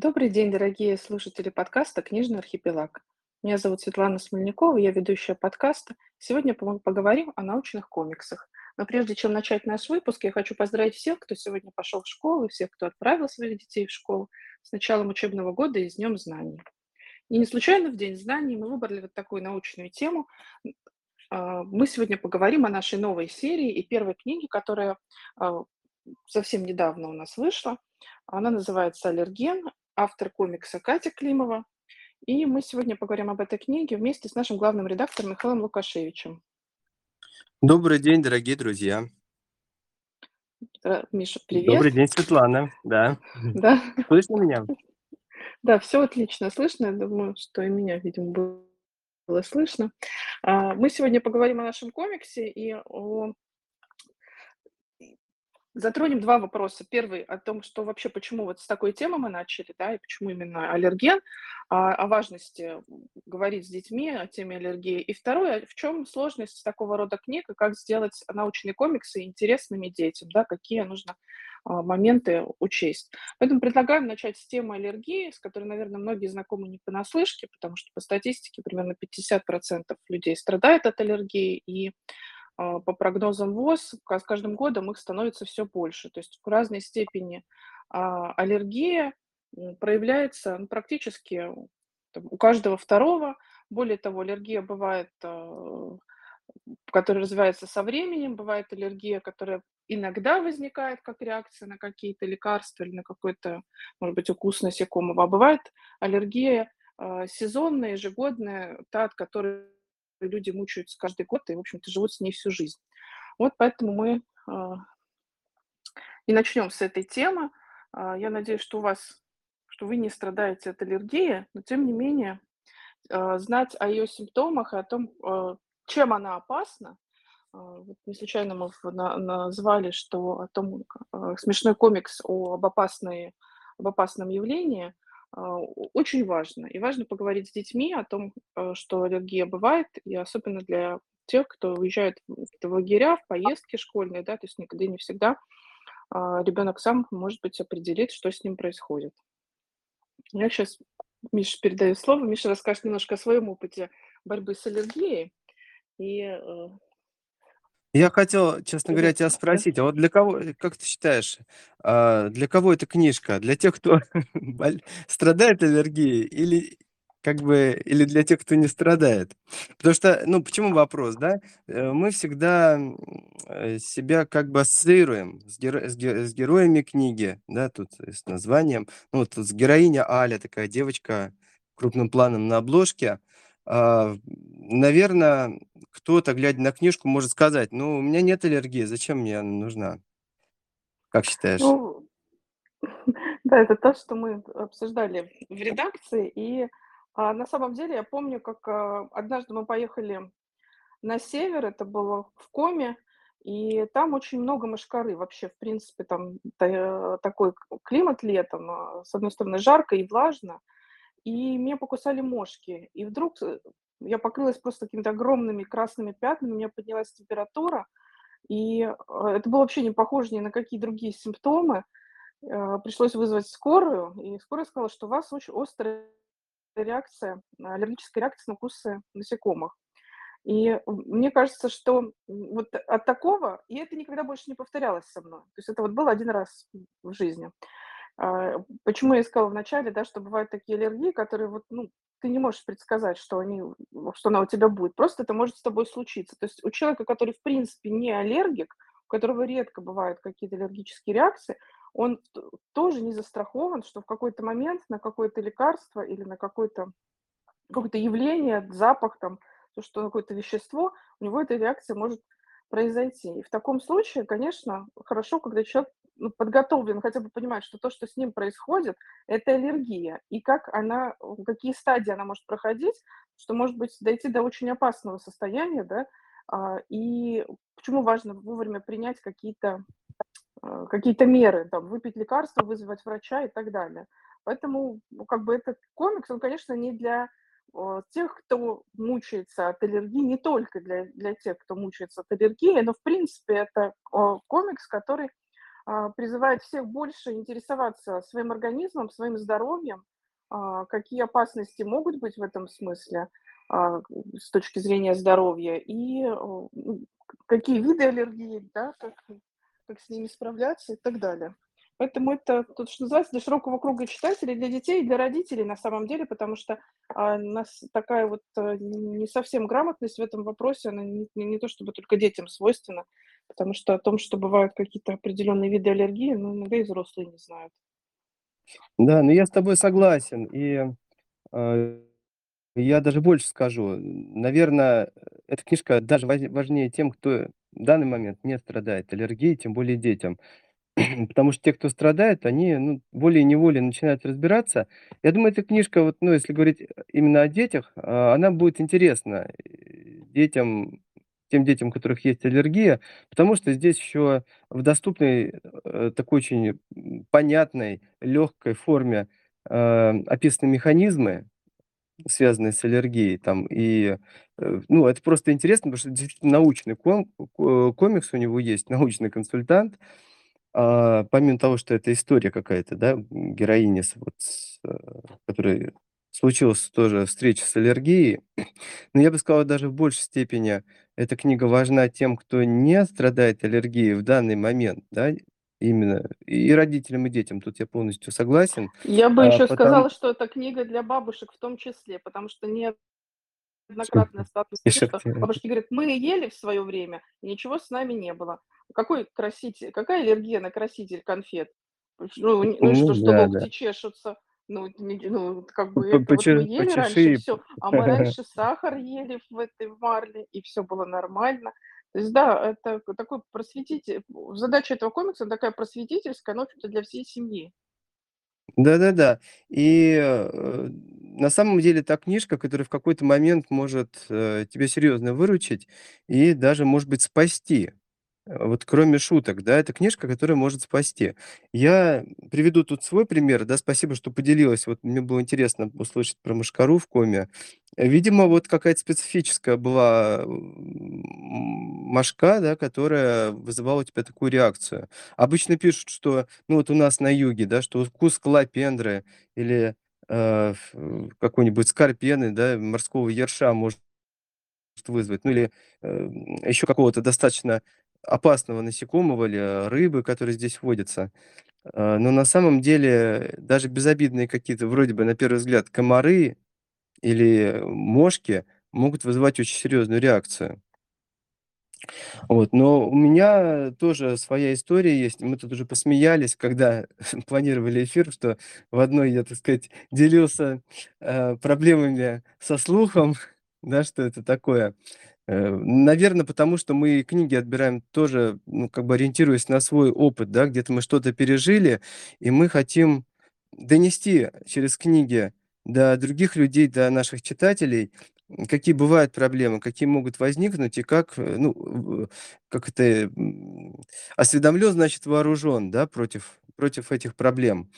Добрый день, дорогие слушатели подкаста «Книжный архипелаг». Меня зовут Светлана Смольникова, я ведущая подкаста. Сегодня поговорим о научных комиксах. Но прежде чем начать наш выпуск, я хочу поздравить всех, кто сегодня пошел в школу, всех, кто отправил своих детей в школу с началом учебного года и с Днем знаний. И не случайно в День знаний мы выбрали вот такую научную тему. А, мы сегодня поговорим о нашей новой серии и первой книге, которая а, совсем недавно у нас вышла. Она называется «Аллерген автор комикса Катя Климова. И мы сегодня поговорим об этой книге вместе с нашим главным редактором Михаилом Лукашевичем. Добрый день, дорогие друзья. Миша, привет. Добрый день, Светлана. Да. Да. Слышно меня? Да, все отлично слышно. Я думаю, что и меня, видимо, было слышно. А, мы сегодня поговорим о нашем комиксе и о Затронем два вопроса. Первый о том, что вообще, почему вот с такой темы мы начали, да, и почему именно аллерген, а, о важности говорить с детьми о теме аллергии. И второе, в чем сложность такого рода книг, и как сделать научные комиксы интересными детям, да, какие нужно а, моменты учесть. Поэтому предлагаем начать с темы аллергии, с которой, наверное, многие знакомы не понаслышке, потому что по статистике примерно 50% людей страдает от аллергии, и по прогнозам ВОЗ, с каждым годом их становится все больше. То есть в разной степени а, аллергия проявляется ну, практически у каждого второго. Более того, аллергия бывает, а, которая развивается со временем, бывает аллергия, которая иногда возникает как реакция на какие-то лекарства или на какой-то, может быть, укус насекомого, а бывает аллергия сезонная, ежегодная, та, от которой люди мучаются каждый год и, в общем-то, живут с ней всю жизнь. Вот поэтому мы а, и начнем с этой темы. А, я надеюсь, что у вас, что вы не страдаете от аллергии, но тем не менее а, знать о ее симптомах и о том, чем она опасна. Вот не случайно мы назвали, что о том смешной комикс об, опасной, об опасном явлении – очень важно. И важно поговорить с детьми о том, э, что аллергия бывает, и особенно для тех, кто уезжает в лагеря, в поездки школьные, да, то есть никогда не всегда а, ребенок сам, может быть, определит, что с ним происходит. Я сейчас Мише передаю слово. Миша расскажет немножко о своем опыте борьбы с аллергией и э, я хотел, честно говоря, тебя спросить, а вот для кого, э, как ты считаешь, а, для кого эта книжка? Для тех, кто боль- страдает аллергией, или как бы, или для тех, кто не страдает? Потому что, ну, почему вопрос, да? Э, мы всегда э, себя как бы ассоциируем с, геро- с ге- с героями книги, да, тут с названием. Ну, вот с героиня Аля, такая девочка крупным планом на обложке. А, наверно, кто-то, глядя на книжку, может сказать: "Ну, у меня нет аллергии, зачем мне она нужна?" Как считаешь? Ну, да, это то, что мы обсуждали в редакции. И, а, на самом деле я помню, как, а, однажды мы поехали на север, это было в Коми, и там очень много мошкары. Вообще, в принципе, там та такой климат летом, а, с одной стороны, жарко и влажно, и меня покусали мошки. И вдруг, э, я покрылась просто какими-то огромными красными пятнами, у меня поднялась температура, и, э, это было вообще не похоже ни на какие другие симптомы. Э, пришлось вызвать скорую, и скорая сказала, что у вас очень острая реакция, аллергическая реакция на укусы насекомых. И мне кажется, что вот от такого, и это никогда больше не повторялось со мной. То есть это вот было один раз в жизни. А, почему я сказала вначале, да, что бывают такие аллергии, которые вот, ну, ты не можешь предсказать, что, они, что она у тебя будет. Просто это может с тобой случиться. То есть у человека, который в принципе не аллергик, у которого редко бывают какие-то аллергические реакции, он тоже не застрахован, что в какой-то момент на какое-то лекарство или на какое-то какое-то явление, запах, там, то, что какое-то вещество, у него эта реакция может произойти. И в таком случае, конечно, хорошо, когда человек ну, подготовлен, хотя бы понимать, что то, что с ним происходит, это аллергия, и как она, какие стадии она может проходить, что может быть дойти до очень опасного состояния, да, а, и почему важно вовремя принять какие-то а, какие-то меры, там, выпить лекарства, вызвать врача и так далее. Поэтому, ну, как бы этот комикс, он, конечно, не для тех, кто мучается от аллергии, не только для, для тех, кто мучается от аллергии, но, в принципе, это комикс, который призывает всех больше интересоваться своим организмом, своим здоровьем, а, какие опасности могут быть в этом смысле, а, с точки зрения здоровья, и, э, ну, какие виды аллергии, да, как как с ними справляться и так далее. Поэтому это тут, что называется, для широкого круга читателей, для детей и для родителей на самом деле, потому что, а, у нас такая вот, э, не совсем грамотность в этом вопросе, она не не то чтобы только детям свойственна, потому что о том, что бывают какие-то определенные виды аллергии, ну, иногда и взрослые не знают. Да, ну я с тобой согласен. И, э, я даже больше скажу. Наверно, эта книжка даже важ важнее тем, кто в данный момент не страдает аллергией, тем более детям. Потому что те, кто страдает, они, ну, волей-неволей начинают разбираться. Я думаю, эта книжка, вот, ну, если говорить именно о детях, а, она будет интересна, э, детям, тем детям, у которых есть аллергия, потому что здесь еще в доступной, э, такой очень, понятной, легкой форме, э, описаны механизмы, связанные с аллергией там. И, э, ну, это просто интересно, потому что действительно научный ком ко комикс у него есть, научный консультант. А, помимо того, что это история какая-то, да, с вот с, которой случилась тоже встреча с аллергией. Но я бы сказал, даже в большей степени эта книга важна тем, кто не страдает аллергией в данный момент, да, именно и родителям, и детям. Тут я полностью согласен. Я бы А, еще потом сказала, что это книга для бабушек в том числе, потому что неоднократно сталкиваюсь что бабушки говорят: "Мы ели в свое время, и ничего с нами не было". Какой краситель какая аллергия на краситель конфет? Ну ну Ну что, что да, да. локти чешутся? Ну, не ну, как бы это вот мы ели раньше, почеши. всё, а мы раньше сахар ели в этой марле, и всё было нормально. То есть да, это такой просветите задача этого комикса такая просветительская, но, в для всей семьи. Да-да-да. И, э, на самом деле та книжка, которая в какой-то момент может, э, тебя серьезно выручить и даже, может быть, спасти. Э, вот кроме шуток, да, это книжка, которая может спасти. Я приведу тут свой пример, да. Спасибо, что поделилась. Вот мне было интересно услышать про мошкару в коме. Видимо, вот какая-то специфическая была, мошка, да, которая вызывала у тебя такую реакцию. Обычно пишут, что, ну, вот у нас на юге, да, что укус скалопендры или, э, ф какой-нибудь скорпены, да, морского ерша может вызвать, ну или, э, еще какого-то достаточно опасного насекомого или рыбы, которые здесь водятся. Э, но на самом деле даже безобидные какие-то, вроде бы, на первый взгляд, комары или мошки могут вызывать очень серьезную реакцию. Вот, но у меня тоже своя история есть. Мы тут уже посмеялись, когда планировали эфир, что в одной я, так сказать, делился, э, проблемами со слухом, да, что это такое. Э, наверно, потому что мы книги отбираем тоже, ну, как бы ориентируясь на свой опыт, да. Где-то мы что-то пережили, и мы хотим донести через книги до других людей, до наших читателей, какие бывают проблемы, какие могут возникнуть и как, э, ну, как это, м, осведомлен, значит вооружен, да, против против этих проблем.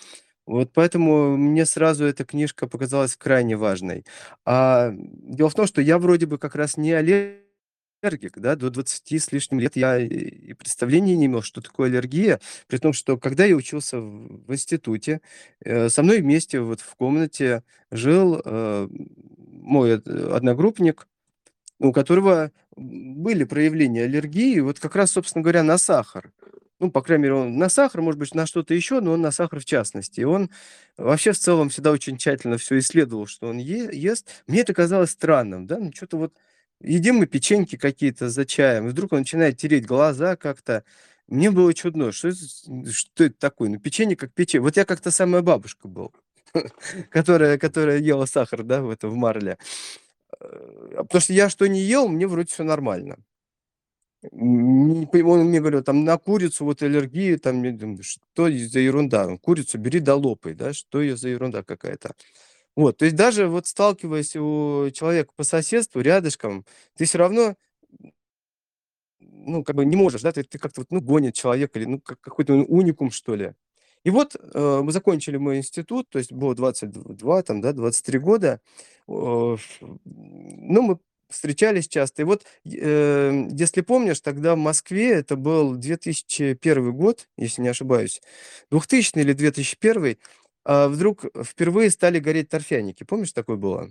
Вот поэтому мне сразу эта книжка показалась крайне важной. А, дело в том, что я вроде бы как раз не аллергик, да. До 20 с лишним лет я и представления не имел, что такое аллергия. При том, что когда я учился в институте, э, со мной вместе вот в комнате жил, э, мой од одногруппник, у которого были проявления аллергии, вот как раз, собственно говоря, на сахар. Ну, по крайней мере, он на сахар, может быть, на что-то еще, но он на сахар в частности. И он вообще в целом всегда очень тщательно всё исследовал, что он е ест. Мне это казалось странным, да. Ну, чё-то вот едим мы печеньки какие-то за чаем, вдруг он начинает тереть глаза как-то. Мне было чудно, что что это такое? Ну, печенье как печенье. Вот я как та самая бабушка был, которая которая ела сахар, да, в этом в марле. Э, потому что я что ни ел, мне вроде всё нормально. Не он мне говорил там: "На курицу вот аллергия". Там "Что за ерунда? Курицу бери да лопай, да, что её за ерунда какая-то?" Вот, то есть даже вот сталкиваясь у человека по соседству, рядышком, ты всё равно ну, как бы не можешь, да, ты ты как-то вот, ну, гонит человек или, ну, как какой-то он уникум, что ли. И вот, э, мы закончили мой институт, то есть было 22 там, да, 23 года. Э, ну, мы встречались часто. И вот, э, если помнишь, тогда в Москве, это был 2001 год, если не ошибаюсь, 2000 или 2001, а, вдруг впервые стали гореть торфяники. Помнишь, такое было?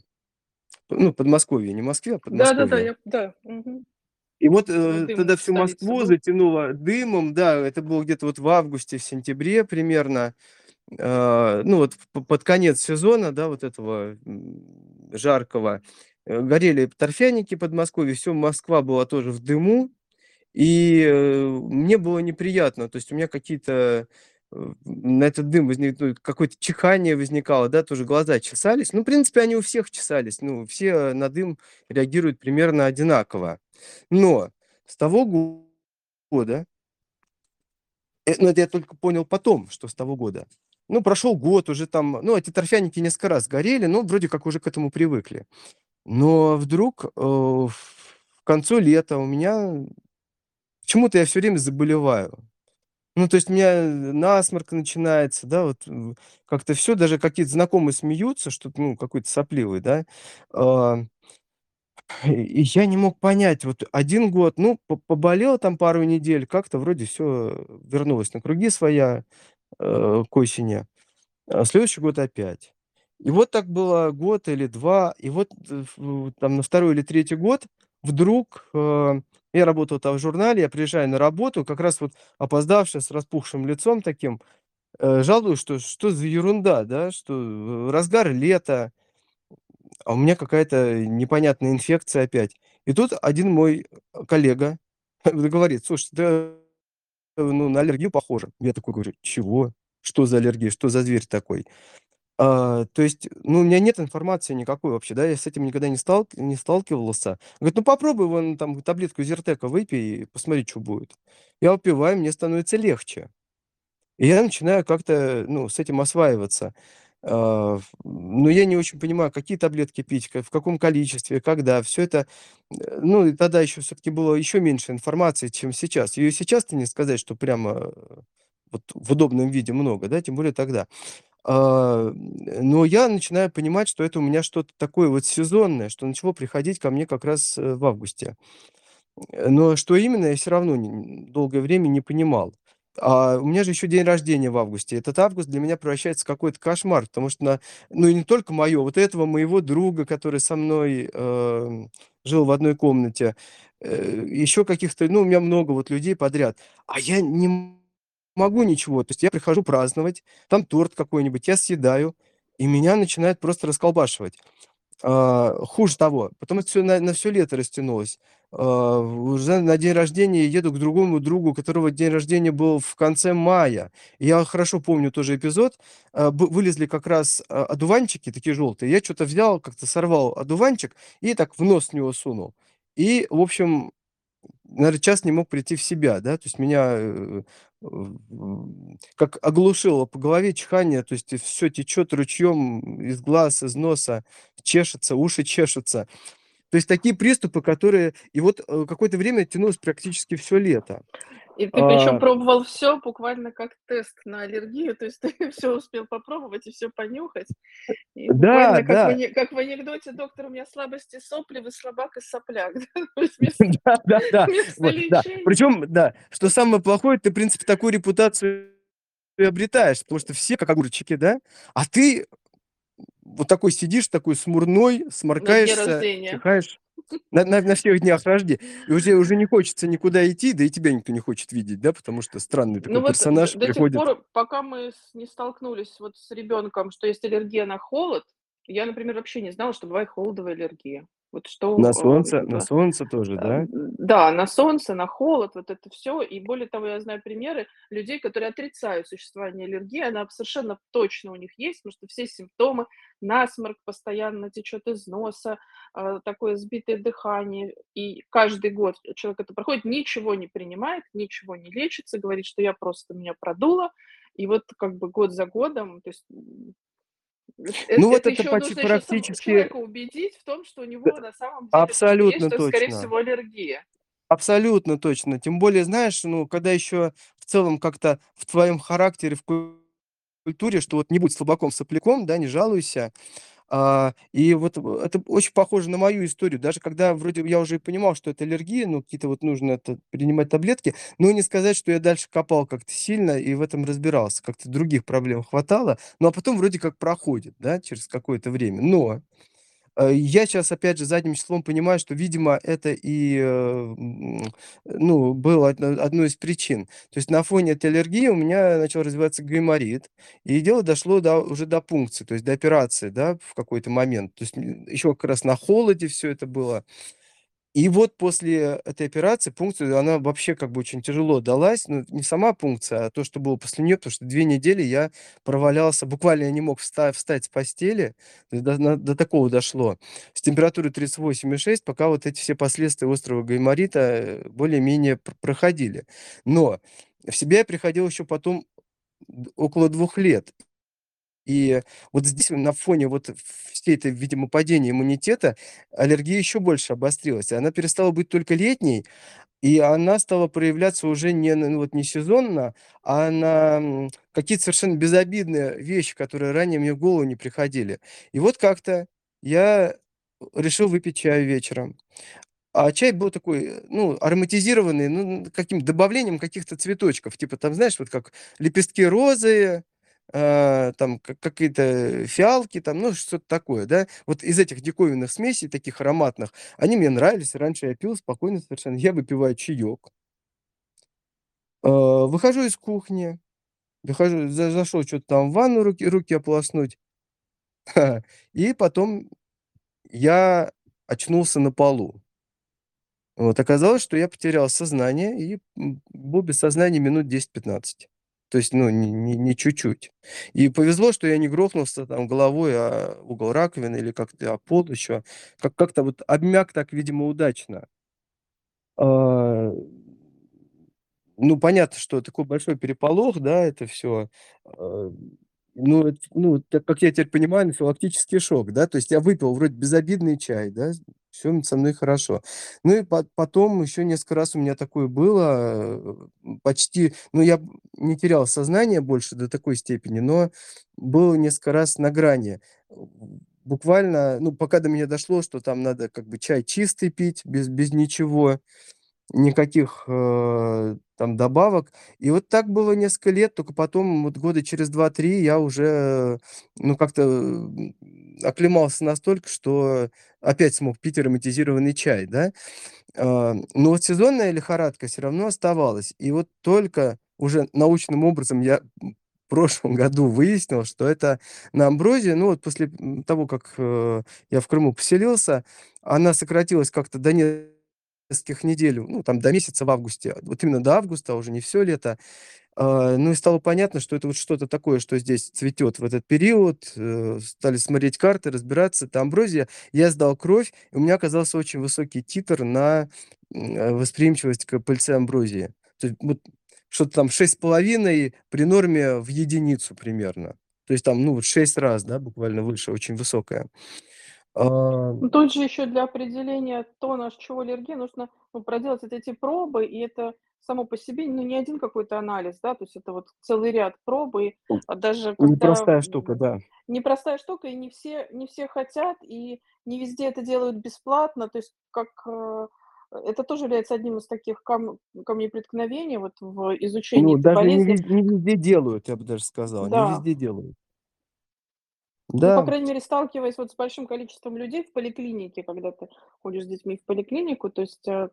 Ну, Подмосковье, не Москве, а Да-да-да, Подмосковье. я да, мгм. И вот, э, дым тогда всю Москву затянуло дымом. Да, это было где-то вот в августе, в сентябре примерно. А, ну, вот под конец сезона, да, вот этого, жаркого, э, горели торфяники в Подмосковье, всё, Москва была тоже в дыму. И, э, мне было неприятно. То есть у меня какие-то, э, на этот дым возник ну, какое-то чихание возникало, да, тоже глаза чесались. Ну, в принципе, они у всех чесались. Ну, все на дым реагируют примерно одинаково. Но с того года э, ну, это я только понял потом, что с того года. Ну, прошел год, уже там, ну, эти торфяники несколько раз горели, но вроде как уже к этому привыкли. Но вдруг, э, в к концу лета у меня почему-то я всё время заболеваю. Ну, то есть у меня насморк начинается, да, вот, как-то всё, даже какие-то знакомые смеются, что ну, какой-то сопливый, да. А и я не мог понять, вот 1 год, ну, по поболел там пару недель, как-то вроде всё вернулось на круги своя, э, к осени, а следующий год опять. И вот так было год или 2, и вот в там на 2 или 3 год вдруг, э, я работал там в журнале, я приезжаю на работу, как раз вот опоздавший, с распухшим лицом таким, э, жалуюсь, что что за ерунда, да, что разгар лета, а у меня какая-то непонятная инфекция опять. И тут один мой коллега говорит: "Слушай, ты, ну, на аллергию похоже". Я такой говорю: "Чего? Что за аллергия? Что за зверь такой?" А, то есть, ну, у меня нет информации никакой вообще, да, я с этим никогда не сталк не сталкивался. Говорит: "Ну, попробуй вон там таблетку Зиртека выпей и посмотри, чё будет". Я выпиваю, мне становится легче. И я начинаю как-то, ну, с этим осваиваться. А, но я не очень понимаю, какие таблетки пить, в каком количестве, когда. Всё это, э, ну, и тогда еще всё-таки было еще меньше информации, чем сейчас. И сейчас-то не сказать, что прямо вот в удобном виде много, да, тем более тогда. А, но я начинаю понимать, что это у меня что-то такое вот сезонное, что начало приходить ко мне как раз, э, в августе. Но что именно, я всё равно долгое время не понимал. А у меня же еще день рождения в августе. Этот август для меня превращается в какой-то кошмар, потому что на ну, и не только моё, вот этого моего друга, который со мной, э, жил в одной комнате, э, еще каких-то, ну, у меня много вот людей подряд, а я не могу ничего. То есть я прихожу праздновать, там торт какой-нибудь, я съедаю, и меня начинает просто расколбашивать. А, хуже того, потом это всё на на всё лето растянулось. А, уже на день рождения еду к другому другу, которого день рождения был в конце мая. Я хорошо помню тоже эпизод. А, вылезли как раз, одуванчики такие желтые. Я чё-то взял, как-то сорвал одуванчик и так в нос в него сунул. И, в общем, наверно, час не мог прийти в себя, да. То есть меня, э, как оглушило по голове, чихание, то есть всё течет ручьем из глаз, из носа, чешется, уши чешутся. То есть такие приступы, которые и вот, э, какое-то время тянулось практически всё лето. И ты причем А пробовал всё буквально как тест на аллергию, то есть ты всё успел попробовать и всё понюхать. И Да, как в да. ане как в анекдоте: "Доктор, у меня слабости сопли, вы слабак и сопляк". Да, да. лечения. Причем, да, что самое плохое, ты, в принципе, такую репутацию приобретаешь, потому что все как огурчики, да, а ты вот такой сидишь, такой смурной, сморкаешься, рождения. чихаешь на на на всех днях рожде И уже уже не хочется никуда идти, да и тебя никто не хочет видеть, да, потому что странный Ну такой вот д персонаж до тех приходит. пор, пока мы не столкнулись вот с ребенком, что есть аллергия на холод. Я, например, вообще не знала, что бывает холодовая аллергия. Вот На что, солнце на э, солнце тоже, Э, да? да, на солнце, на холод, вот это всё. И более того, я знаю примеры людей, которые отрицают существование аллергии. Она совершенно точно у них есть, потому что все симптомы: насморк, постоянно течет из носа, а, такое сбитое дыхание. И каждый год человек это проходит, ничего не принимает, ничего не лечится, говорит, что я просто меня продуло. И вот как бы год за годом, то есть, эт Ну, вот это это еще почти практически человека убедить в том, что у него на самом деле что есть, абсолютно что это, скорее точно. всего, аллергия. Абсолютно точно. Тем более, знаешь, ну, когда еще в целом как-то в твоем характере, в культуре, что вот не будь слабаком, сопляком, да, не жалуйся. А, и вот в это очень похоже на мою историю. Даже когда вроде я уже и понимал, что это аллергия, ну, какие-то вот нужно это принимать таблетки, но не сказать, что я дальше копал как-то сильно и в этом разбирался. Как-то других проблем хватало. Ну, а потом вроде как проходит, да, через какое-то время. Но Э, я сейчас опять же задним числом понимаю, что, видимо, это и, э, м, ну, было одно одной из причин. То есть на фоне этой аллергии у меня начал развиваться гайморит, и дело дошло до уже до пункции, то есть до операции, да, в какой-то момент. То есть, еще как раз на холоде все это было. И вот после этой операции пункция, она вообще как бы очень тяжело далась. Ну, не сама пункция, а то, что было после нее, потому что 2 недели я провалялся, буквально я не мог вста встать с постели, до на до такого дошло. С температурой 38,6, пока вот эти все последствия острого гайморита, э, более-менее пр проходили. Но в себя я приходил еще потом около двух лет. И вот здесь на фоне вот всей этой, видимо, падения иммунитета аллергия еще больше обострилась. Она перестала быть только летней, и она стала проявляться уже не ну, вот не сезонно, а на, какие-то совершенно безобидные вещи, которые ранее мне в голову не приходили. И вот как-то я решил выпить чаю вечером. А чай был такой, ну, ароматизированный, ну, каким добавлением каких-то цветочков. Типа там, знаешь, вот как лепестки розы, а, там как какие-то фиалки, там, ну, что-то такое, да. Вот из этих диковинных смесей, таких ароматных, они мне нравились. Раньше я пил спокойно совершенно. Я выпиваю чаек. А, выхожу из кухни, выхожу, за зашел чё-то там в ванну руки руки ополоснуть, и потом я очнулся на полу. Вот оказалось, что я потерял сознание и, был без сознания минут 10-15. То есть, ну, не не не чуть-чуть. И повезло, что я не грохнулся там головой о угол раковины или как-то о пол еще. Как как-то вот обмяк так, видимо, удачно. А, ну, понятно, что такой большой переполох, да, это всё. Ну, ну, так как я теперь понимаю, анафилактический шок, да. То есть я выпил вроде безобидный чай, да, всё со мной хорошо. Ну и пот потом еще несколько раз у меня такое было, э, почти, ну, я не терял сознание больше до такой степени, но было несколько раз на грани. Буквально, ну, пока до меня дошло, что там надо как бы чай чистый пить, без без ничего. Никаких, э, там добавок. И вот так было несколько лет, тока потом, вот года через 2-3 я уже, ну, как-то, оклемался настолько, что опять смог пить ароматизированный чай, да. А, но вот сезонная лихорадка всё равно оставалась. И вот только уже научным образом я, в прошлом году выяснил, что это на амброзии. Ну, вот после, того, как, э, я в Крыму поселился, она сократилась как-то до нескольких недель, ну, там до месяца в августе. Вот именно до августа, уже не всё лето. А, ну и стало понятно, что это вот что-то такое, что здесь цветет в этот период. Э, стали смотреть карты, разбираться. Это амброзия. Я сдал кровь, и у меня оказался очень высокий титр на, э, восприимчивость к пыльце амброзии. То есть вот что-то там 6,5 при норме в единицу примерно. То есть там, ну, вот 6 раз, да, буквально выше, очень высокая. А Ну, тут же еще для определения, то, на чего аллергия, нужно, ну, проделать вот эти пробы, и это само по себе, ну, не один какой-то анализ, да, то есть это вот целый ряд проб. И, а, даже когда, непростая штука, да. непростая штука, и не все не все хотят, и не везде это делают бесплатно. То есть как, э, это тоже является одним из таких кам камней преткновения вот в изучении Ну, этой даже не болезни. вез не везде делают, я бы даже сказал, не Да. везде делают. Ну, по Да. крайней мере, сталкиваясь вот с большим количеством людей в поликлинике, когда ты ходишь с детьми в поликлинику, то есть, э,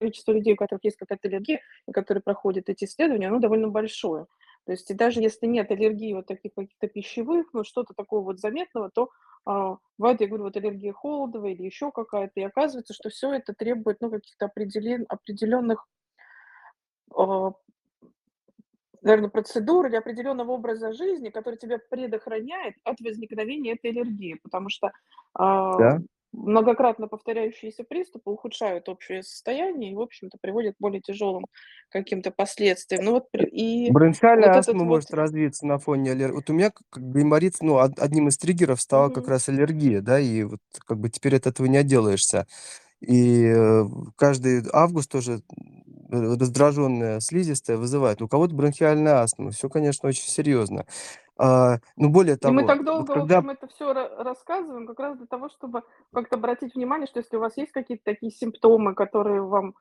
количество людей, у которых есть какая-то аллергия, и которые проходят эти исследования, оно довольно большое. То есть и даже если нет аллергии вот таких каких-то пищевых, ну, что-то такого вот заметного, то, а, бывает, я говорю, вот аллергия холодовая или еще какая-то, и оказывается, что всё это требует, ну, каких-то определен определенных а, наверно, процедур или определенного образа жизни, который тебя предохраняет от возникновения этой аллергии. Потому что, а, Да. многократно повторяющиеся приступы ухудшают общее состояние и, в общем-то, приводят к более тяжелым каким-то последствиям. Ну, вот Э, и вот бронхиальная этот астма вот может развиться на фоне аллер вот у меня как гайморит, ну, од одним из триггеров стала как Мгм. раз аллергия, да, и вот как бы теперь от этого не отделаешься. И, э, каждый август тоже, раздраженная слизистая вызывает. У кого-то бронхиальная астма. Всё, конечно, очень серьезно. А, ну, более И мы того, так вот долго, в когда общем, это ра рассказываем как раз для того, чтобы как-то обратить внимание, что если у вас есть какие-то такие симптомы, которые вам,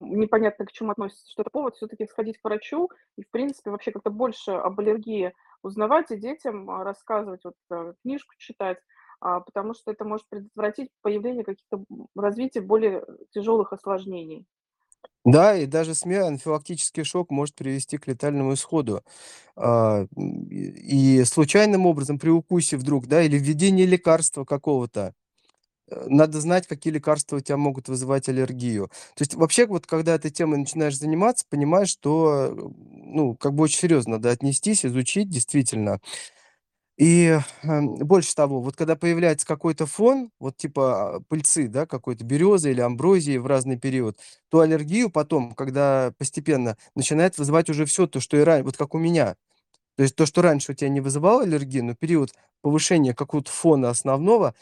непонятно к чему относятся, что это повод всё-таки сходить к врачу и, в принципе, вообще как-то больше об аллергии узнавать и детям, а, рассказывать, вот, э, книжку читать, а, потому что это может предотвратить появление каких-то, м, развитие более тяжёлых осложнений. Да, и даже СМИ анафилактический шок может привести к летальному исходу. А, и случайным образом при укусе вдруг, да, или введении лекарства какого-то, э, надо знать, какие лекарства у тя могут вызывать аллергию. То есть вообще, вот когда этой темой начинаешь заниматься, понимаешь, что, э, ну, как бы очень серьезно надо отнестись, изучить действительно. И, э, больше того, вот когда появляется какой-то фон, вот типа, а, пыльцы, да, какой-то берёзы или амброзии в разный период, то аллергию потом, когда постепенно, начинает вызывать уже всё то, что и ра вот как у меня. То есть то, что раньше у тя не вызывало аллергии, но период повышения какого-то фона основного,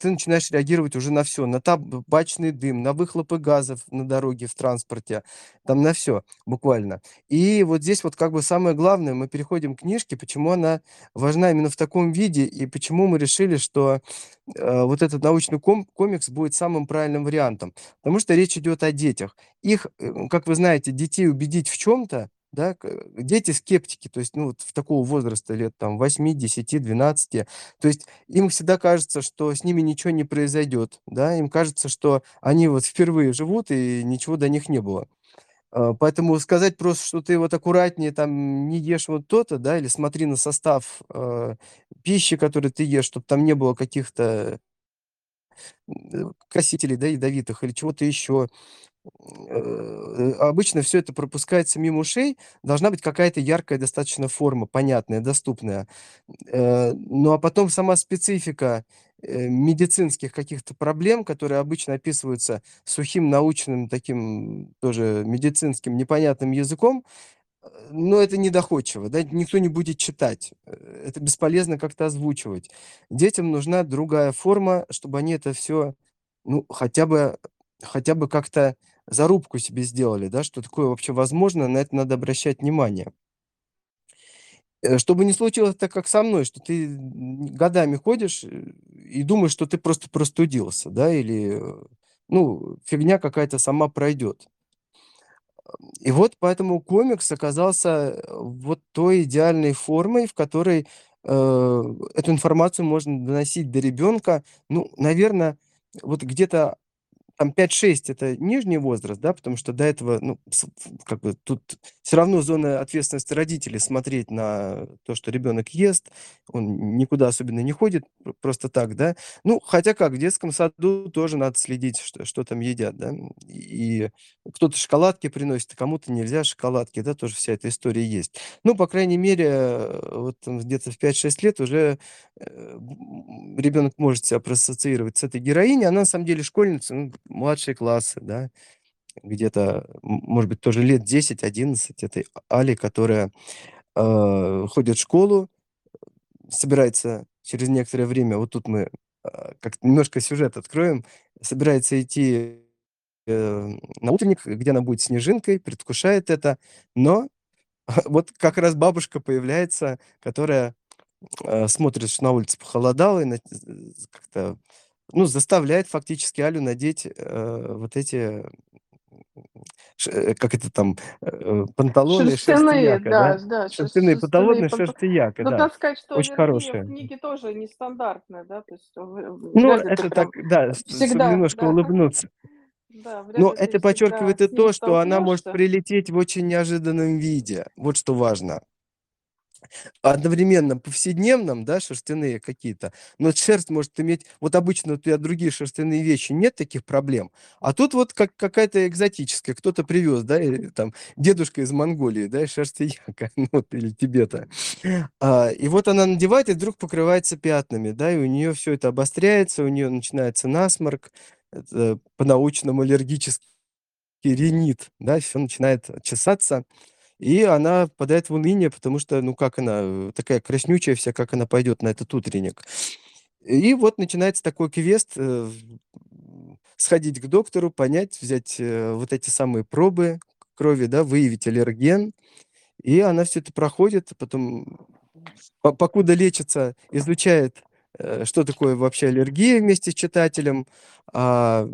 ты начинаешь реагировать уже на всё: на табачный дым, на выхлопы газов на дороге, в транспорте, там на всё буквально. И вот здесь вот как бы самое главное, мы переходим к книжке, почему она важна именно в таком виде и почему мы решили, что, э, вот этот научный ком комикс будет самым правильным вариантом. Потому что речь идёт о детях. Их, э, как вы знаете, детей убедить в чём-то, да, дети скептики, то есть, ну, вот в такого возраста лет там 8, 10, 12. То есть им всегда кажется, что с ними ничего не произойдет, да, им кажется, что они вот впервые живут и ничего до них не было. А, поэтому сказать просто, что ты вот аккуратнее там не ешь вот то-то, да, или смотри на состав, а, пищи, которую ты ешь, чтоб там не было каких-то красителей, да, ядовитых или чего-то еще. Э, обычно всё это пропускается мимо ушей. Должна быть какая-то яркая достаточно форма, понятная, доступная. Э, ну, а потом сама специфика, э, медицинских каких-то проблем, которые обычно описываются сухим, научным, таким тоже медицинским непонятным языком, ну, это не доходчиво, да, никто не будет читать. Э, это бесполезно как-то озвучивать. Детям нужна другая форма, чтобы они это всё, ну, хотя бы хотя бы как-то зарубку себе сделали, да, что такое вообще возможно, на это надо обращать внимание. Э, чтобы не случилось так, как со мной, что ты годами ходишь, э, и думаешь, что ты просто простудился, да, или, ну, фигня какая-то сама пройдет. И вот поэтому комикс оказался, э, вот той идеальной формой, в которой, э, эту информацию можно доносить до ребёнка. Ну, наверно, вот где-то там 5-6- это нижний возраст, да, потому что до этого, ну, как бы тут всё равно зона ответственности родителей смотреть на то, что ребёнок ест. Он никуда особенно не ходит просто так, да. Ну, хотя как, в детском саду тоже надо следить, что что там едят, да. И кто-то шоколадки приносит, а кому-то нельзя шоколадки, да, тоже вся эта история есть. Ну, по крайней мере, э, вот где-то в 5-6 лет уже, э, м, ребёнок может себя проассоциировать с этой героиней. Она на самом деле школьница, ну, младшие классы, да, где-то, может быть, тоже лет 10-11 этой Али, которая, а, ходит в школу, собирается через некоторое время, вот тут мы, а, как-то немножко сюжет откроем, собирается идти, э, на утренник, где она будет Снежинкой, предвкушает это, но вот как раз бабушка появляется, которая, а, смотрит, что на улице похолодало, и как-то, ну, заставляет фактически Алю надеть, э, вот эти, ш как это там, э, панталоны Шерстяные, шерстияка, да. да, да, Шерстяные шерстяные панталоны панто шерстияка, Но да. надо сказать, что Очень аллергия в хорошие. книге тоже нестандартная, да, то есть в Ну, вряд ли ты это так, прям, да, э, чтобы всегда, немножко да, улыбнуться. да, вряд Но ли ты это всегда подчеркивает и с то, что она может столкнешься. прилететь в очень неожиданном виде. Вот что важно. Одновременно повседневном, да, шерстяные какие-то, но шерсть может иметь вот обычно у тя другие шерстяные вещи, нет таких проблем, а тут вот как какая-то экзотическая, кто-то привёз, да, или там дедушка из Монголии, да, шерстияка, ну вот, или Тибета. А, и вот она надевает и вдруг покрывается пятнами, да, и у неё всё это обостряется, у неё начинается насморк, это по-научному аллергический ринит, да, всё начинает чесаться, и она впадает в уныние, потому что, ну, как она, такая краснючая вся, как она пойдёт на этот утренник. И вот начинается такой квест, э, сходить к доктору, понять, взять, э, вот эти самые пробы крови, да, выявить аллерген. И она всё это проходит, потом по покуда лечится, изучает, э, что такое вообще аллергия вместе с читателем. А,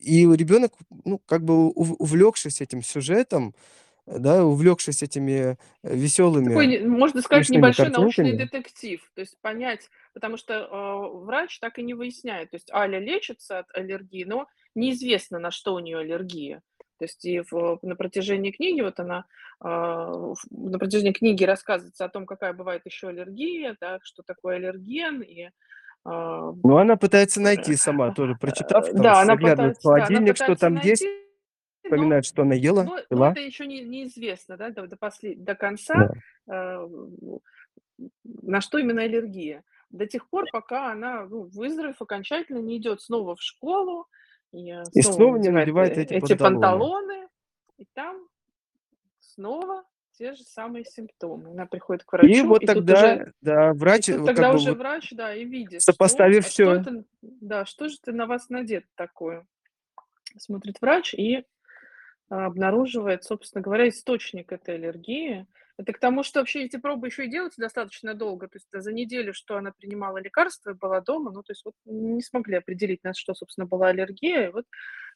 и ребенок, ну, как бы ув увлёкшись этим сюжетом, да, увлёкшись этими Такой, весёлыми, не можно сказать, небольшой научный картинками детектив. То есть понять, потому что, а, врач так и не выясняет. То есть Аля лечится от аллергии, но неизвестно, на что у неё аллергия. То есть и в на протяжении книги вот она, ф на протяжении книги рассказывается о том, какая бывает ещё аллергия, да, что такое аллерген и, а, Ну, она пытается э, найти сама, тоже прочитав, э, там да, она заглядывает в пытается, да, она холодильник, что пытается там есть, но вспоминает, что она ела, но но пила. это ещё не неизвестно, да, до до послед до конца, Да. э, на что именно аллергия. До тех пор, пока она, ну, выздоровев окончательно, не идёт снова в школу и, э, И снова снова не надевает, э, эти эти панталоны. панталоны, и там снова те же самые симптомы. Она приходит к И врачу, вот и тут уже тогда, да, и врач, тут вот тогда уже вот врач, да, и видит, что, сопоставив а что всё это, н да, что же это на вас надето такое. Смотрит врач и обнаруживает, собственно говоря, источник этой аллергии. Это к тому, что вообще эти пробы ещё и делаются достаточно долго. То есть за неделю, что она принимала лекарства была дома, ну, то есть вот не смогли определить, на что, собственно, была аллергия. И вот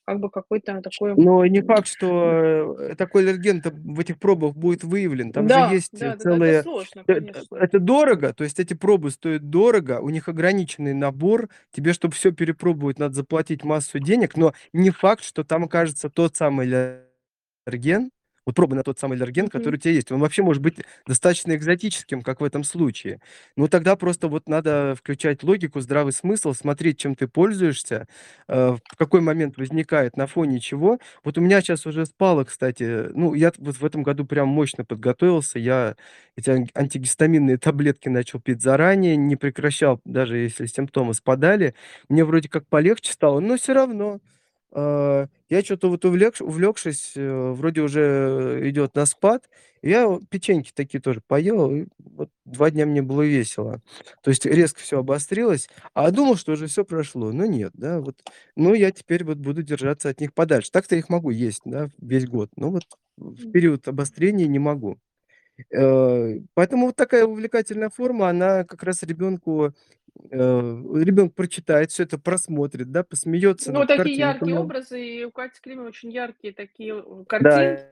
как бы какой-то такой, Но не факт, что, э, такой аллерген-то в этих пробах будет выявлен. Там же Да, есть, э, это целые сложно, э э конечно. это дорого, то есть эти пробы стоят дорого, у них ограниченный набор. Тебе, чтоб всё перепробовать, надо заплатить массу денег, но не факт, что там окажется тот самый аллерген, вот пробы на тот самый аллерген, который у тя есть. Он вообще может быть достаточно экзотическим, как в этом случае. Ну, тогда просто вот надо включать логику, здравый смысл, смотреть, чем ты пользуешься, э, в какой момент возникает, на фоне чего. Вот у меня щас уже спало, кстати, ну, я вот в этом году прям мощно подготовился. Я эти ан антигистаминные таблетки начал пить заранее, не прекращал, даже если симптомы спадали. Мне вроде как полегче стало, но всё равно, а, я чё-то вот увлекш увлёкшись, э, вроде уже идёт на спад. Я печеньки такие тоже поел, и вот 2 дня мне было весело. То есть резко всё обострилось, а думал, что уже всё прошло, но нет, да, вот. Ну, я теперь вот буду держаться от них подальше. Так-то я их могу есть, да, весь год, но вот в период обострения не могу. Э, поэтому вот такая увлекательная форма, она как раз ребёнку, э, ребёнок прочитает всё это, просмотрит, да, посмеётся Ну, такие яркие картинками. образы, и у Кати Климовой очень яркие такие, э, картинки,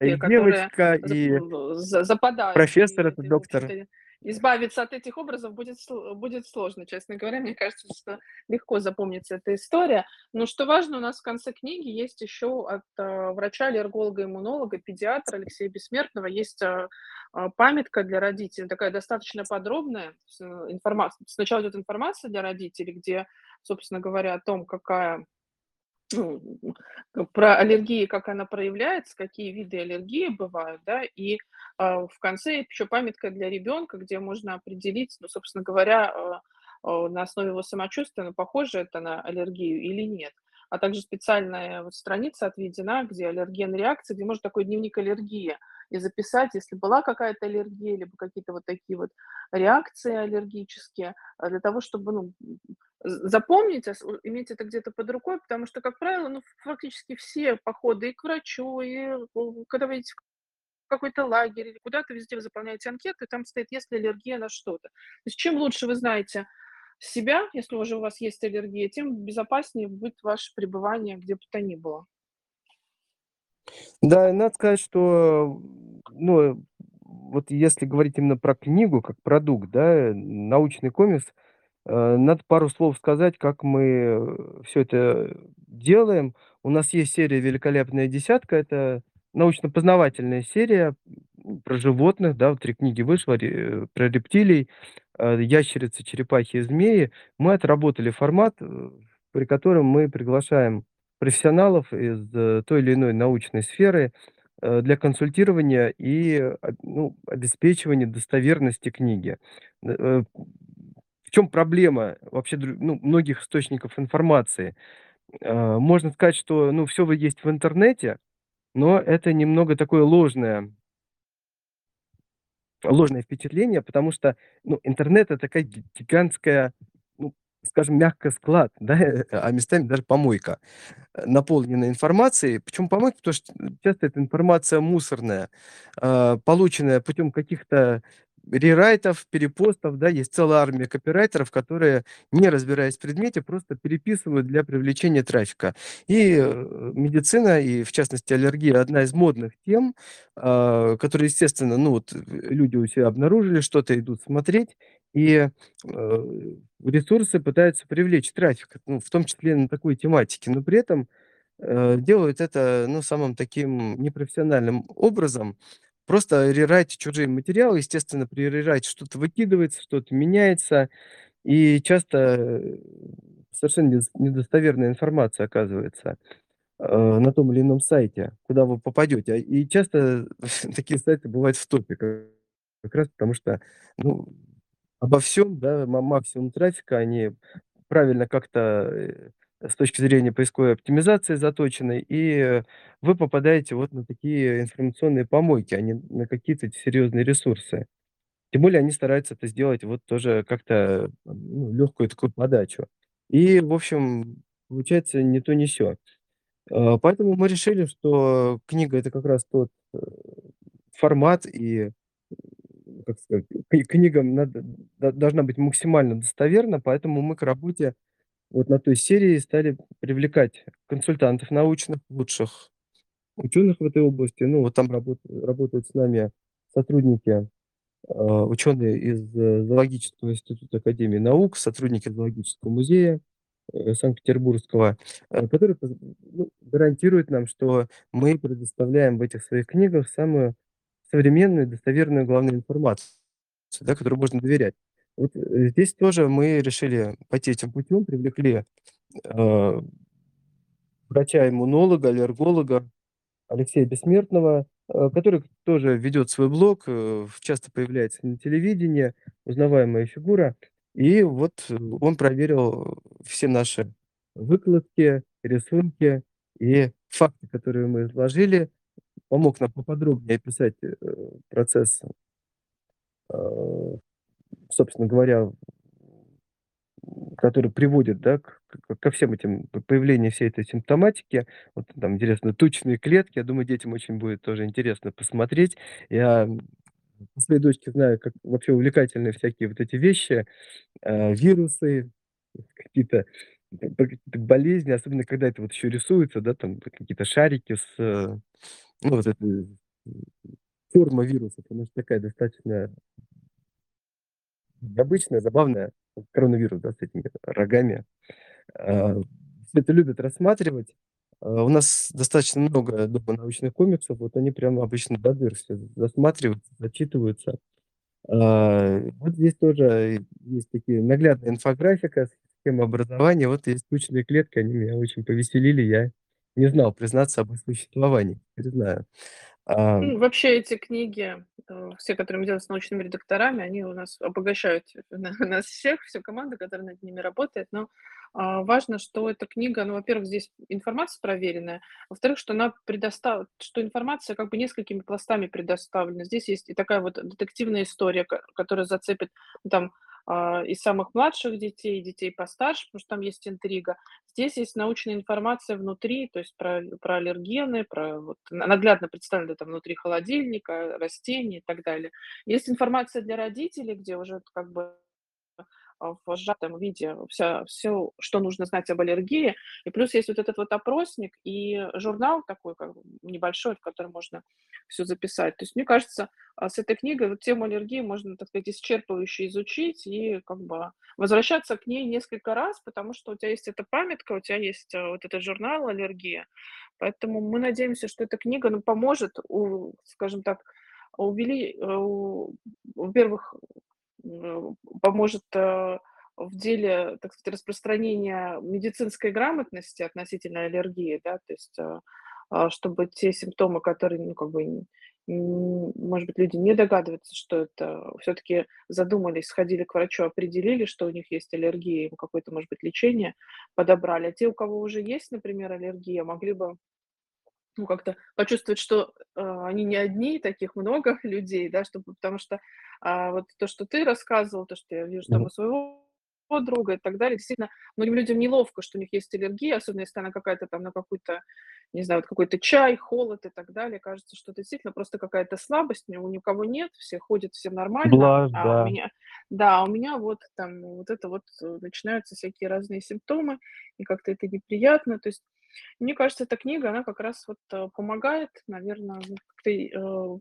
Да, и девочка, и западают. профессор И в доктор. общем-то, избавиться от этих образов будет будет сложно, честно говоря. Мне кажется, что легко запомнится эта история. Но что важно, у нас в конце книги есть ещё от, а, врача-аллерголога-иммунолога, педиатра Алексея Бессмертного есть, а, а, памятка для родителей, такая достаточно подробная, с информац сначала идёт информация для родителей, где, собственно говоря, о том, какая, ну, про аллергии, как она проявляется, какие виды аллергии бывают, да. И, а, в конце ещё памятка для ребёнка, где можно определить, ну, собственно говоря, а, а, на основе его самочувствия, ну, похоже это на аллергию или нет. А также специальная вот страница отведена, где аллергенные реакции, где можно такой дневник аллергии и записать, если была какая-то аллергия, либо какие-то вот такие вот реакции аллергические, для того, чтобы, ну, запомнить, иметь это где-то под рукой. Потому что, как правило, ну, фактически все походы и к врачу, и когда вы едете в какой-то лагерь или куда-то, везде вы заполняете анкеты, там стоит: "Есть ли аллергия на что-то?" То есть чем лучше вы знаете себя, если уже у вас есть аллергия, тем безопаснее будет ваше пребывание где бы то ни было. Да, и надо сказать, что, ну, вот если говорить именно про книгу как продукт, да, научный комикс, э, надо пару слов сказать, как мы всё это делаем. У нас есть серия "Великолепная десятка". Это научно-познавательная серия, про животных, да, вот 3 книги вышло, про рептилий, э, ящерицы, черепахи и змеи. Мы отработали формат, э, при котором мы приглашаем профессионалов из той или иной научной сферы, э, для консультирования и, ну, обеспечивания достоверности книги. Э, в чём проблема вообще ну, многих источников информации? Э, можно сказать, что, ну, всё вы есть в интернете, но это немного такое ложное ложное впечатление, потому что, ну, интернет- это такая ги гигантская, ну, скажем мягко, склад, да, а местами даже помойка, э, наполненная информацией. Почему помойка? Потому что часто эта информация мусорная, а, полученная путем каких-то рерайтов, перепостов, да. Есть целая армия копирайтеров, которые, не разбираясь в предмете, просто переписывают для привлечения трафика. И, э, медицина, и в частности аллергия- одна из модных тем, а, которые, естественно, ну вот, э, люди у себя обнаружили, что-то идут смотреть, и, э, ресурсы пытаются привлечь трафик, ну, в том числе на такой тематике. Но при этом, делают это, ну, самым таким непрофессиональным образом. Просто рерайтят чужие материалы. Естественно, при рерайте что-то выкидывается, что-то меняется, и часто, э, совершенно недос недостоверная информация оказывается, э, на том или ином сайте, куда вы попадете. А, и часто такие сайты бывают в топе как раз потому, что, ну, обо всём, да, ма максимум трафика, они правильно как-то, э, с точки зрения поисковой оптимизации заточены, и вы попадаете вот на такие информационные помойки, а не на какие-то серьезные ресурсы. Тем более они стараются это сделать вот тоже как-то, ну, легкую такую подачу. И, в общем, получается не то ни сё. А, поэтому мы решили, что книга- это как раз тот, э, формат и, как сказать, кни книгам надо до должна быть максимально достоверна, поэтому мы к работе вот на той серии стали привлекать консультантов научных, лучших ученых в этой области. Ну, вот там работ работают с нами сотрудники, а, ученые из Зоологического института Академии наук, сотрудники Зоологического музея, э, Санкт-Петербургского, э, которые ну, гарантируют нам, что мы предоставляем в этих своих книгах самую современную, достоверную, главную информацию, да, которой можно доверять. Вот, э, здесь тоже мы решили пойти этим путем, привлекли, а, врача-иммунолога, аллерголога Алексея Бессмертного, а, который тоже ведет свой блог, э, часто появляется на телевидении, узнаваемая фигура. И вот он проверил все наши выкладки, рисунки и факты, которые мы изложили, помог нам поподробнее описать, э, процесс а, собственно говоря, который приводит, да, к ко всем этим, появлению всей этой симптоматики. Вот там интересно, тучные клетки. Я думаю, детям очень будет тоже интересно посмотреть. Я по своей дочке знаю, как вообще увлекательны всякие вот эти вещи, а, вирусы, какие-то про какие-то болезни, особенно когда это вот еще рисуется, да, там какие-то шарики с, ну, вот эта, форма вирусов, она же такая достаточно необычная, забавная. Коронавирус, да, с этими рогами. А, все это любят рассматривать. А, у нас достаточно много дома научных комиксов, вот они прямо обычно до дыр все засматриваются, зачитываются. А, вот здесь тоже есть такие наглядная инфографика, схема образования. Вот есть тучные клетки, они меня очень повеселили. Я не знал, признаться, об их существовании, теперь Ам. Ну, вообще эти книги, э, все, которые мы делаем с научными редакторами, они у нас обогащают на нас всех, всю команду, которая над ними работает. Но, а, важно, что эта книга, ну, во-первых, здесь информация проверенная, во-вторых, что она предоста что информация как бы несколькими пластами предоставлена. Здесь есть и такая вот детективная история, ко которая зацепит там, а, и самых младших детей, и детей постарше, потому что там есть интрига. Здесь есть научная информация внутри, то есть про про аллергены, про вот наглядно представлено там внутри холодильника, растения и так далее. Есть информация для родителей, где уже как бы а, в сжатом виде вся всё, что нужно знать об аллергии. И плюс есть вот этот вот опросник и журнал такой как небольшой, в котором можно всё записать. То есть, мне кажется, а, с этой книгой вот тему аллергии можно, так сказать, исчерпывающе изучить и как бы возвращаться к ней несколько раз, потому что у тя есть эта памятка, у тя есть, э, вот этот журнал "Аллергия". Поэтому мы надеемся, что эта книга, ну, поможет у скажем так, увели э, у во-первых, э, поможет, э, в деле, так сказать, распространения медицинской грамотности относительно аллергии, да. То есть, э, а, чтобы те симптомы, которые, ну, как бы, может быть, люди не догадываются, что это, всё-таки задумались, сходили к врачу, определили, что у них есть аллергия, им какое-то, может быть, лечение подобрали. А те, у кого уже есть, например, аллергия, могли бы, ну, как-то почувствовать, что, э, они не одни, таких много людей, да, чтобы потому что, а, вот то, что ты рассказывал, то, что я вижу там у своего друга и так далее. Действительно, многим людям неловко, что у них есть аллергия, особенно если она какая-то там на какую-то, не знаю, вот какой-то чай, холод и так далее. Кажется, что это действительно просто какая-то слабость, у никого нет, все ходят, всем нормально, Блажь, а у да. меня, да, у меня вот там вот это вот э, начинаются всякие разные симптомы, и как-то это неприятно. То есть, мне кажется, эта книга, она как раз вот э, помогает, наверное, как-то э,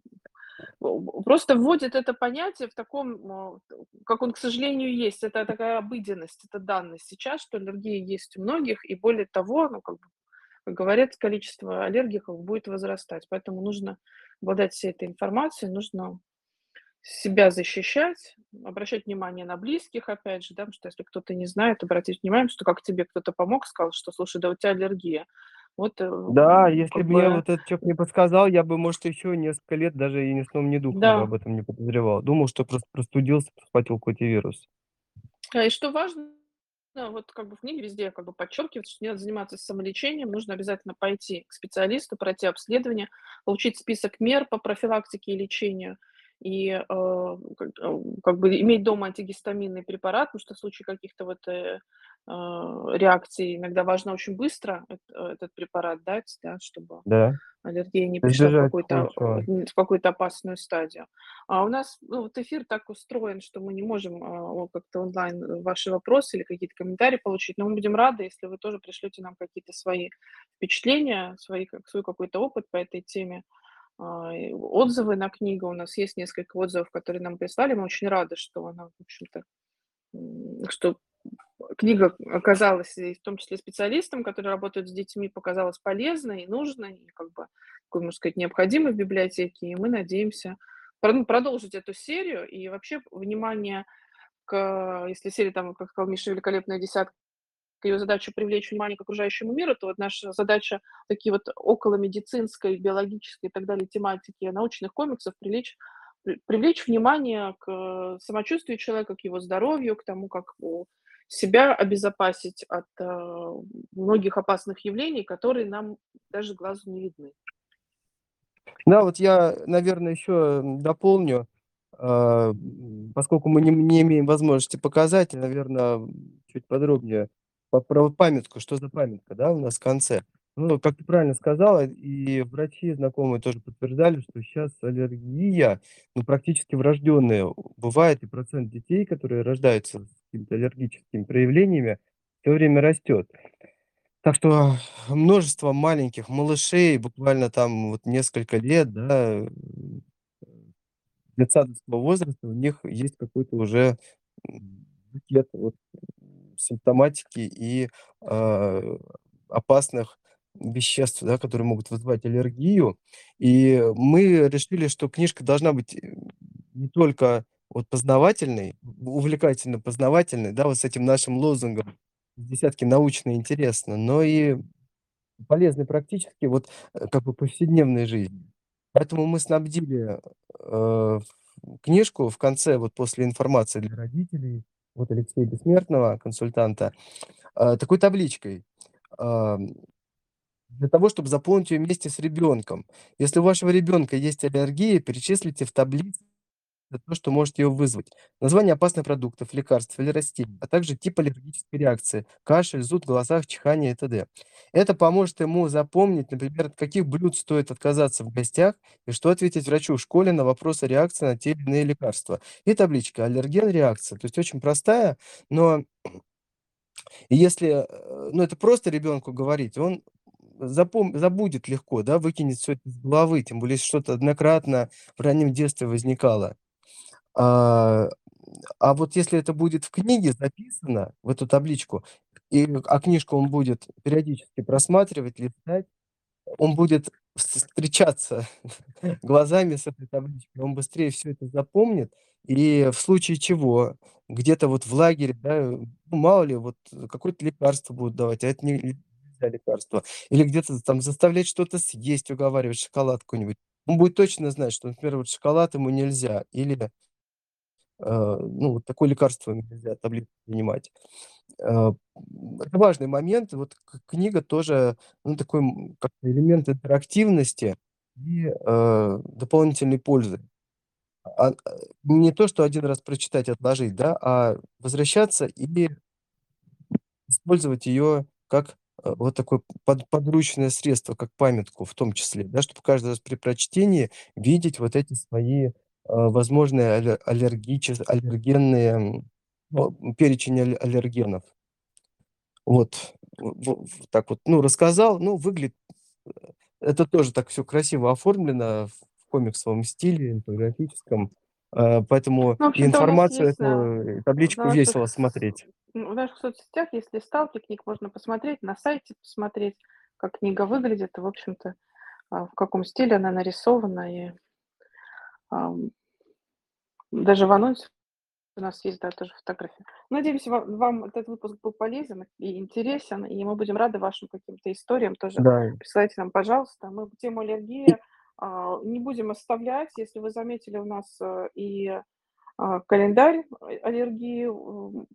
Просто вводит это понятие в таком, а, как он, к сожалению, есть. Это такая обыденность, это данность сейчас, что аллергия есть у многих, и более того, ну, как бы, как говорят, количество аллергиков будет возрастать. Поэтому нужно обладать всей этой информацией, нужно себя защищать, обращать внимание на близких, опять же, да, потому что если кто-то не знает, обратить внимание, что как тебе кто-то помог, сказал, что, слушай, да у тебя аллергия. Вот, э, Да, если бы, вот этот человек не подсказал, я бы, может, еще несколько лет даже и ни сном, ни духом да, об этом не подозревал. Думал, что просто простудился, подхватил какой-то вирус. А, и что важно, вот как бы в книге везде как бы подчеркивается, что не надо заниматься самолечением, нужно обязательно пойти к специалисту, пройти обследование, получить список мер по профилактике и лечению, и, э, как э, как бы иметь дома антигистаминный препарат, потому что в случае каких-то вот, э, реакций иногда важно очень быстро эт этот препарат дать, да, чтобы Да, аллергия не пришла в какую-то, в какую-то опасную стадию. А у нас, ну, вот эфир так устроен, что мы не можем, а, как-то онлайн ваши вопросы или какие-то комментарии получить, но мы будем рады, если вы тоже пришлете нам какие-то свои впечатления, свои, свой какой-то опыт по этой теме, отзывы на книгу. У нас есть несколько отзывов, которые нам прислали. Мы очень рады, что она, в общем-то, что книга оказалась, и в том числе специалистам, которые работают с детьми, показалась полезной и нужной, и как бы, такой, можно сказать, необходимой в библиотеке. И мы надеемся прод- продолжить эту серию. И вообще, внимание к, если серия, там, как сказал Миша, «Великолепная десятка», ее задача привлечь внимание к окружающему миру, то вот наша задача такие вот около медицинской, биологической и так далее тематики научных комиксов привлечь, при- привлечь внимание к самочувствию человека, к его здоровью, к тому, как себя обезопасить от э, многих опасных явлений, которые нам даже глазу не видны. Да, вот я, наверное, еще дополню, м, поскольку мы не не имеем возможности показать, наверное, чуть подробнее по про памятку, что за памятка, да, у нас в конце. Ну, как ты правильно сказала, и врачи знакомые тоже подтверждали, что сейчас аллергия, ну, практически врожденная. Бывает, и процент детей, которые рождаются с какими-то аллергическими проявлениями, все время растет. Так что множество маленьких малышей, буквально там вот несколько лет, да, детсадовского возраста, у них есть какой-то уже, м, букет вот, симптоматики и, а, опасных веществ, да, которые могут вызывать аллергию. И мы решили, что книжка должна быть, э, не только вот познавательной, увлекательно познавательной, да, вот с этим нашим лозунгом "Десятки научно интересно", но и Полезны практически вот, э, как бы повседневной жизни. Поэтому мы снабдили, э, книжку в конце, вот после информации для родителей, вот Алексея Бессмертного, консультанта, а, такой табличкой, ам, для того, чтобы заполнить ее вместе с ребенком. Если у вашего ребенка есть аллергия, перечислите в таблице это то, что может ее вызвать. Название опасных продуктов, лекарств или растений, а также тип аллергической реакции– кашель, зуд в глазах, чихание и т.д. Это поможет ему запомнить, например, от каких блюд стоит отказаться в гостях и что ответить врачу в школе на вопрос о реакции на те или иные лекарства. И табличка «Аллерген. Реакция». То есть очень простая, но если, э, ну, это просто ребенку говорить, он запом забудет легко, да, выкинет все это из головы, тем более, если что-то однократно в раннем детстве возникало. А, а вот если это будет в книге записано, в эту табличку, и, а книжку он будет периодически просматривать, листать, он будет вс встречаться глазами с этой табличкой, он быстрее все это запомнит. И в случае чего, где-то вот в лагере, да, ну, мало ли, вот какое-то лекарство будут давать, а это не лекарство. Или где-то там заставлять что-то съесть, уговаривать, шоколад какой-нибудь. Он будет точно знать, что, например, вот шоколад ему нельзя или ну, вот такое лекарство нельзя таблетку принимать. Э, это важный момент. Вот книга тоже, ну, такой, как элемент интерактивности и, э, дополнительной пользы. А, э, не то, что 1 раз прочитать, отложить, да, а возвращаться и использовать её как, э, вот такое под подручное средство, как памятку в том числе, да, чтобы каждый раз при прочтении видеть вот эти свои, э, возможные алле аллергичес аллергенные, перечень алле аллергенов. Вот, в в так вот, ну, рассказал, ну, выглядит, э, это тоже так всё красиво оформлено в комиксовом стиле, инфографическом, э, поэтому Ну, информацию есть эту, табличку наших весело смотреть. в наших соцсетях есть листалки книг, можно посмотреть, на сайте посмотреть, как книга выглядит в общем-то, а, в каком стиле она нарисована. И, даже в анонсе у нас есть, да, тоже фотографии. Надеемся, ва вам этот выпуск был полезен и интересен, и мы будем рады вашим каким-то историям. Тоже Да. присылайте нам, пожалуйста. Мы тему аллергии, а, не будем оставлять. Если вы заметили, у нас, э, и, а, календарь аллергии,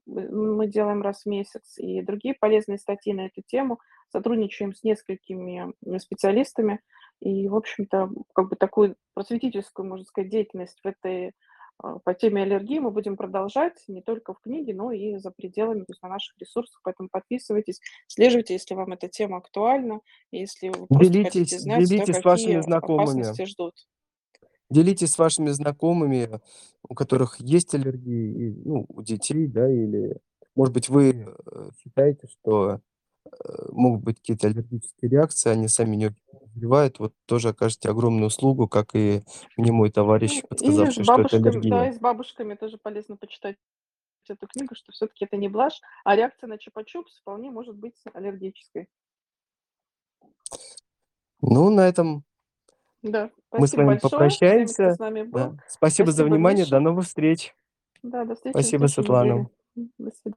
мы делаем раз в месяц, и другие полезные статьи на эту тему. Сотрудничаем с несколькими, специалистами. И, в общем-то, как бы такую просветительскую, можно сказать, деятельность в этой, а, по теме аллергии мы будем продолжать не только в книге, но и за пределами, то есть на наших ресурсах. Поэтому подписывайтесь, слеживайте, если вам эта тема актуальна, если вы просто хотите Делитесь знать, делитесь с вашими знакомыми. ждут. Делитесь с вашими знакомыми, у которых есть аллергии, ну, у детей, да, или, может быть, вы, э, считаете, что, э, могут быть какие-то аллергические реакции, они сами не подозревают. Вот тоже окажете огромную услугу, как и мне мой товарищ, Ну, подсказавший, что это бабушками, да, аллергия. и с бабушками тоже полезно почитать эту книгу, что всё-таки это не блажь, а реакция на чупа-чупс вполне может быть аллергической. Ну, на этом Да, мы с спасибо вами большое кто с попрощаемся. нами Да. был. Спасибо за Спасибо, внимание. До Миша. новых встреч. Да, до встречи Спасибо. Светлана. До свид